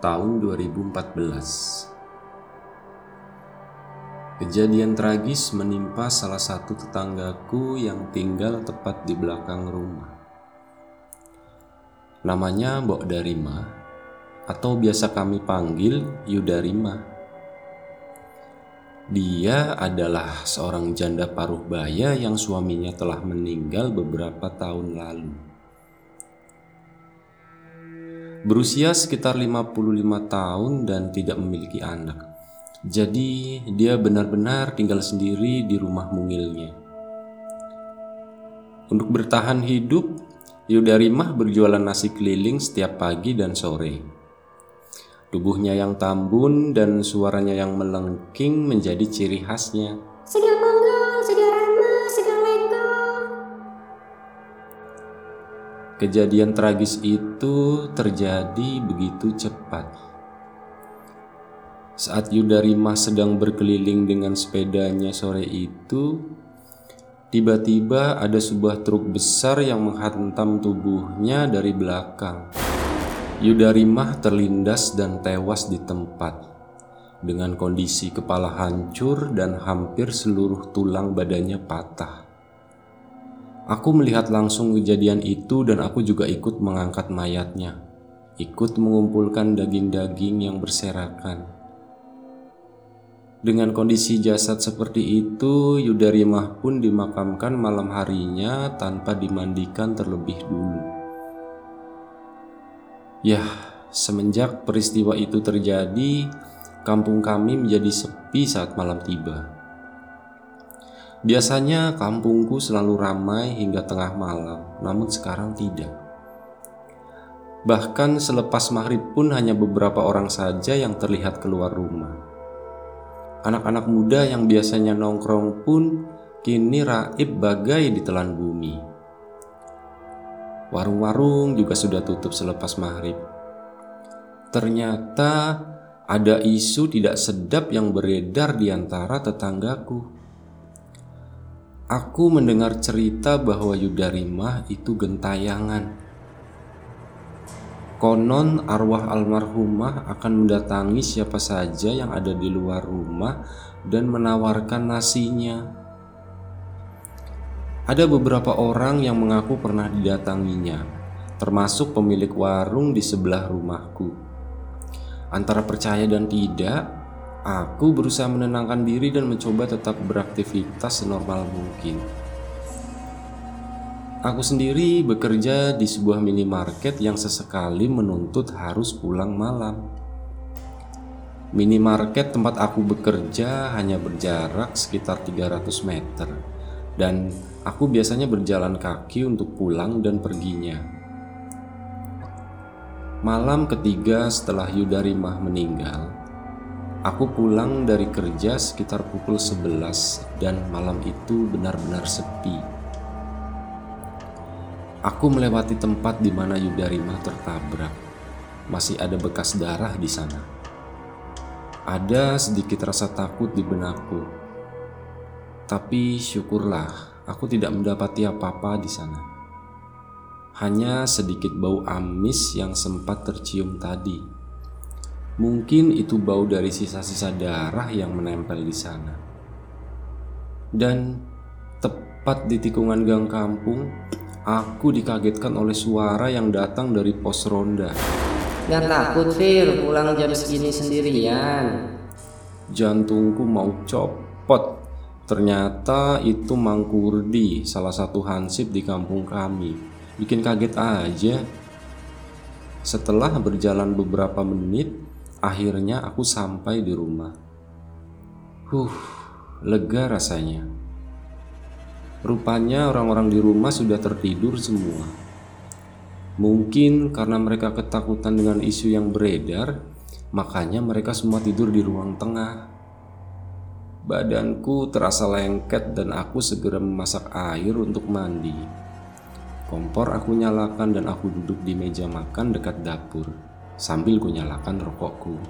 tahun 2014. Kejadian tragis menimpa salah satu tetanggaku yang tinggal tepat di belakang rumah. Namanya Mbok Darima atau biasa kami panggil Yudarima. Dia adalah seorang janda paruh baya yang suaminya telah meninggal beberapa tahun lalu. Berusia sekitar 55 tahun dan tidak memiliki anak. Jadi dia benar-benar tinggal sendiri di rumah mungilnya. Untuk bertahan hidup, Yudarimah berjualan nasi keliling setiap pagi dan sore. Tubuhnya yang tambun dan suaranya yang melengking menjadi ciri khasnya. Segar rama, segar Kejadian tragis itu terjadi begitu cepat. Saat Yudarimah sedang berkeliling dengan sepedanya sore itu, tiba-tiba ada sebuah truk besar yang menghantam tubuhnya dari belakang. Yudarimah terlindas dan tewas di tempat dengan kondisi kepala hancur dan hampir seluruh tulang badannya patah. Aku melihat langsung kejadian itu dan aku juga ikut mengangkat mayatnya, ikut mengumpulkan daging-daging yang berserakan. Dengan kondisi jasad seperti itu, Yudarimah pun dimakamkan malam harinya tanpa dimandikan terlebih dulu. Ya, semenjak peristiwa itu terjadi, kampung kami menjadi sepi saat malam tiba. Biasanya kampungku selalu ramai hingga tengah malam, namun sekarang tidak. Bahkan selepas maghrib pun hanya beberapa orang saja yang terlihat keluar rumah. Anak-anak muda yang biasanya nongkrong pun kini raib bagai ditelan bumi. Warung-warung juga sudah tutup selepas maghrib. Ternyata ada isu tidak sedap yang beredar di antara tetanggaku. Aku mendengar cerita bahwa Yudarimah itu gentayangan Konon arwah almarhumah akan mendatangi siapa saja yang ada di luar rumah dan menawarkan nasinya. Ada beberapa orang yang mengaku pernah didatanginya, termasuk pemilik warung di sebelah rumahku. Antara percaya dan tidak, aku berusaha menenangkan diri dan mencoba tetap beraktivitas senormal mungkin. Aku sendiri bekerja di sebuah minimarket yang sesekali menuntut harus pulang malam. Minimarket tempat aku bekerja hanya berjarak sekitar 300 meter dan aku biasanya berjalan kaki untuk pulang dan perginya. Malam ketiga setelah Yudarimah meninggal, aku pulang dari kerja sekitar pukul 11 dan malam itu benar-benar sepi. Aku melewati tempat di mana Yudarima tertabrak. Masih ada bekas darah di sana. Ada sedikit rasa takut di benakku. Tapi syukurlah aku tidak mendapati apa-apa di sana. Hanya sedikit bau amis yang sempat tercium tadi. Mungkin itu bau dari sisa-sisa darah yang menempel di sana. Dan tepat di tikungan gang kampung, Aku dikagetkan oleh suara yang datang dari pos ronda. Gak takut, Fir, pulang jam segini sendirian. Jantungku mau copot. Ternyata itu Mang Kurdi, salah satu hansip di kampung kami. Bikin kaget aja. Setelah berjalan beberapa menit, akhirnya aku sampai di rumah. Huh, lega rasanya. Rupanya orang-orang di rumah sudah tertidur semua. Mungkin karena mereka ketakutan dengan isu yang beredar, makanya mereka semua tidur di ruang tengah. Badanku terasa lengket dan aku segera memasak air untuk mandi. Kompor aku nyalakan dan aku duduk di meja makan dekat dapur sambil kunyalakan rokokku.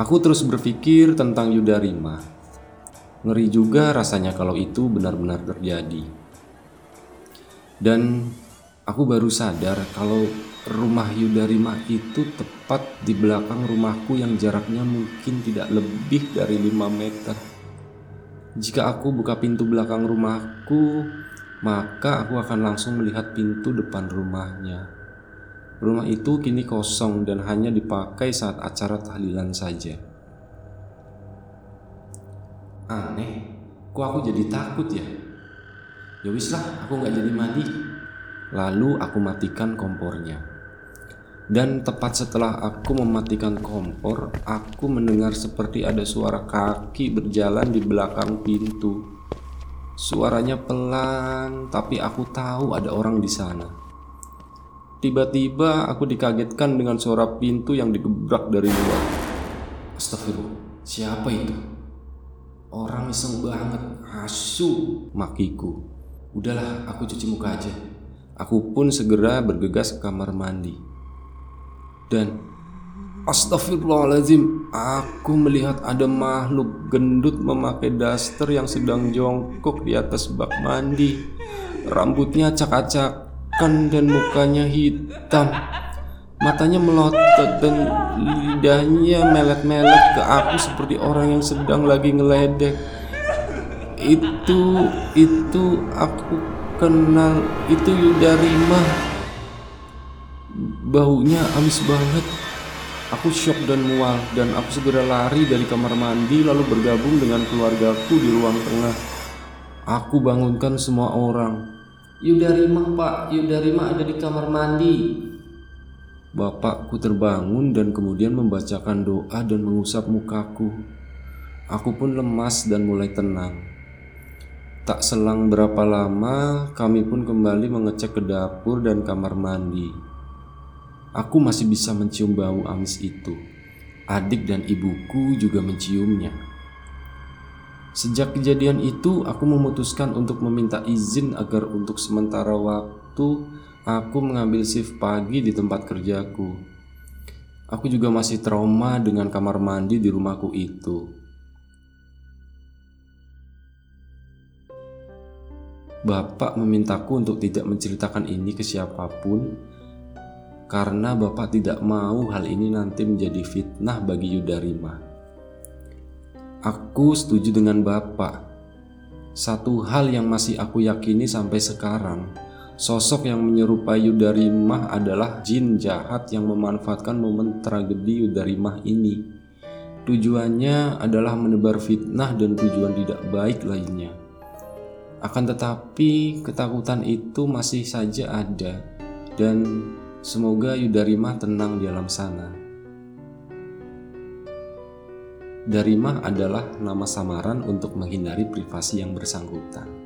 Aku terus berpikir tentang Yudarima Ngeri juga rasanya kalau itu benar-benar terjadi. Dan Aku baru sadar kalau rumah Yudarima itu tepat di belakang rumahku yang jaraknya mungkin tidak lebih dari 5 meter. Jika aku buka pintu belakang rumahku, maka aku akan langsung melihat pintu depan rumahnya. Rumah itu kini kosong dan hanya dipakai saat acara tahlilan saja. Aneh, kok aku jadi takut ya? Ya wis lah, aku nggak jadi mandi. Lalu aku matikan kompornya. Dan tepat setelah aku mematikan kompor, aku mendengar seperti ada suara kaki berjalan di belakang pintu. Suaranya pelan, tapi aku tahu ada orang di sana. Tiba-tiba aku dikagetkan dengan suara pintu yang digebrak dari luar. Astagfirullah, siapa itu? Orang iseng banget, asu, makiku. Udahlah, aku cuci muka aja. Aku pun segera bergegas ke kamar mandi. Dan astagfirullahaladzim, aku melihat ada makhluk gendut memakai daster yang sedang jongkok di atas bak mandi. Rambutnya dan mukanya hitam. Matanya melotot dan lidahnya melet-melet ke aku seperti orang yang sedang lagi ngeledek. Itu itu aku kenal. Itu Yudarima. Baunya amis banget. Aku shock dan mual dan aku segera lari dari kamar mandi lalu bergabung dengan keluargaku di ruang tengah. Aku bangunkan semua orang Yudarima pak, Yudarima ada di kamar mandi Bapakku terbangun dan kemudian membacakan doa dan mengusap mukaku Aku pun lemas dan mulai tenang Tak selang berapa lama, kami pun kembali mengecek ke dapur dan kamar mandi. Aku masih bisa mencium bau amis itu. Adik dan ibuku juga menciumnya. Sejak kejadian itu, aku memutuskan untuk meminta izin agar untuk sementara waktu aku mengambil shift pagi di tempat kerjaku. Aku juga masih trauma dengan kamar mandi di rumahku itu. Bapak memintaku untuk tidak menceritakan ini ke siapa pun karena Bapak tidak mau hal ini nanti menjadi fitnah bagi Yudarima. Aku setuju dengan Bapak. Satu hal yang masih aku yakini sampai sekarang, sosok yang menyerupai Yudarimah adalah jin jahat yang memanfaatkan momen tragedi Yudarimah ini. Tujuannya adalah menebar fitnah dan tujuan tidak baik lainnya. Akan tetapi, ketakutan itu masih saja ada, dan semoga Yudarima tenang di alam sana. Darimah adalah nama samaran untuk menghindari privasi yang bersangkutan.